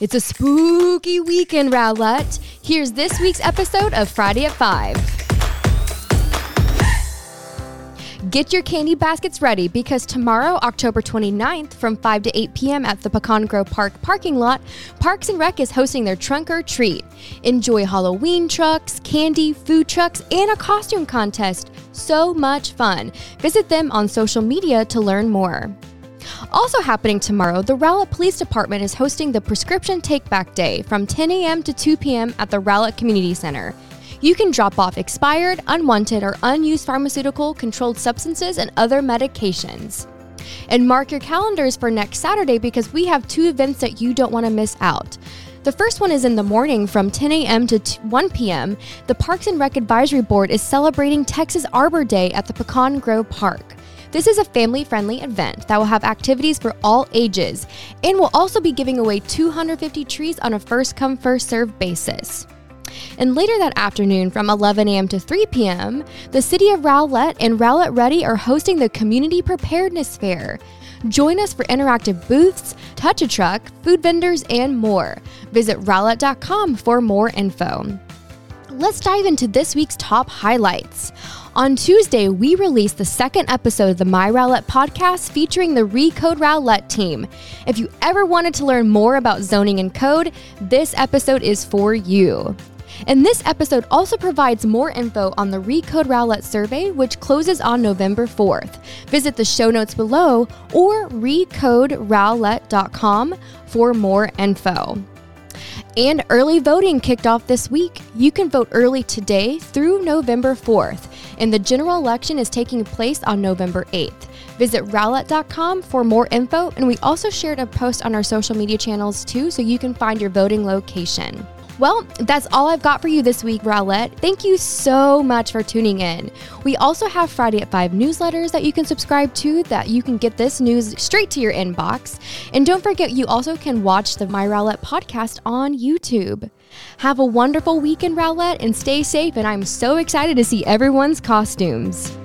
It's a spooky weekend, Rowlett. Here's this week's episode of Friday at 5. Get your candy baskets ready because tomorrow, October 29th, from 5 to 8 p.m. at the Pecan Grove Park parking lot, Parks and Rec is hosting their Trunk or Treat. Enjoy Halloween trucks, candy, food trucks, and a costume contest. So much fun. Visit them on social media to learn more. Also happening tomorrow, the Rowlett Police Department is hosting the Prescription Take Back Day from 10 a.m. to 2 p.m. at the Rowlett Community Center. You can drop off expired, unwanted, or unused pharmaceutical, controlled substances, and other medications. And mark your calendars for next Saturday because we have two events that you don't want to miss out. The first one is in the morning from 10 a.m. to 1 p.m. The Parks and Rec Advisory Board is celebrating Texas Arbor Day at the Pecan Grove Park. This is a family friendly event that will have activities for all ages and will also be giving away 250 trees on a first come, first served basis. And later that afternoon, from 11 a.m. to 3 p.m., the City of Rowlett and Rowlett Ready are hosting the Community Preparedness Fair. Join us for interactive booths, touch a truck, food vendors, and more. Visit rowlett.com for more info. Let's dive into this week's top highlights. On Tuesday, we released the second episode of the My Rowlett podcast featuring the Recode Rowlett team. If you ever wanted to learn more about zoning and code, this episode is for you. And this episode also provides more info on the Recode Rowlett survey, which closes on November 4th. Visit the show notes below or recoderowlett.com for more info. And early voting kicked off this week. You can vote early today through November 4th, and the general election is taking place on November 8th. Visit rowlett.com for more info, and we also shared a post on our social media channels too, so you can find your voting location. Well, that's all I've got for you this week, Rowlett. Thank you so much for tuning in. We also have Friday at 5 newsletters that you can subscribe to that you can get this news straight to your inbox. And don't forget, you also can watch the My Rowlett podcast on YouTube. Have a wonderful weekend, Rowlett, and stay safe. And I'm so excited to see everyone's costumes.